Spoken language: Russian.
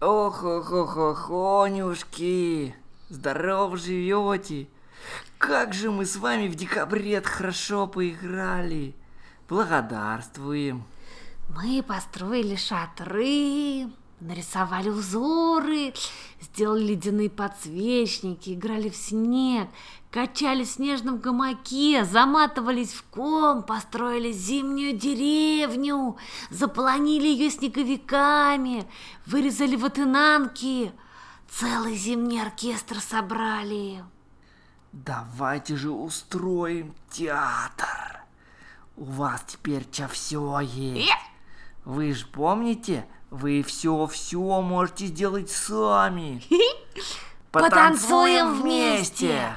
Ох, ох, ох, ох, Онюшки, здорово живете. Как же мы с вами в декабре хорошо поиграли. Благодарствуем. Мы построили шатры, нарисовали узоры, сделали ледяные подсвечники, играли в снег, качали в снежном гамаке, заматывались в ком, построили зимнюю деревню, заполонили ее снеговиками, вырезали ватынанки, целый зимний оркестр собрали. Давайте же устроим театр. У вас теперь все есть. Вы же помните, вы все-все можете сделать сами. Потанцуем вместе!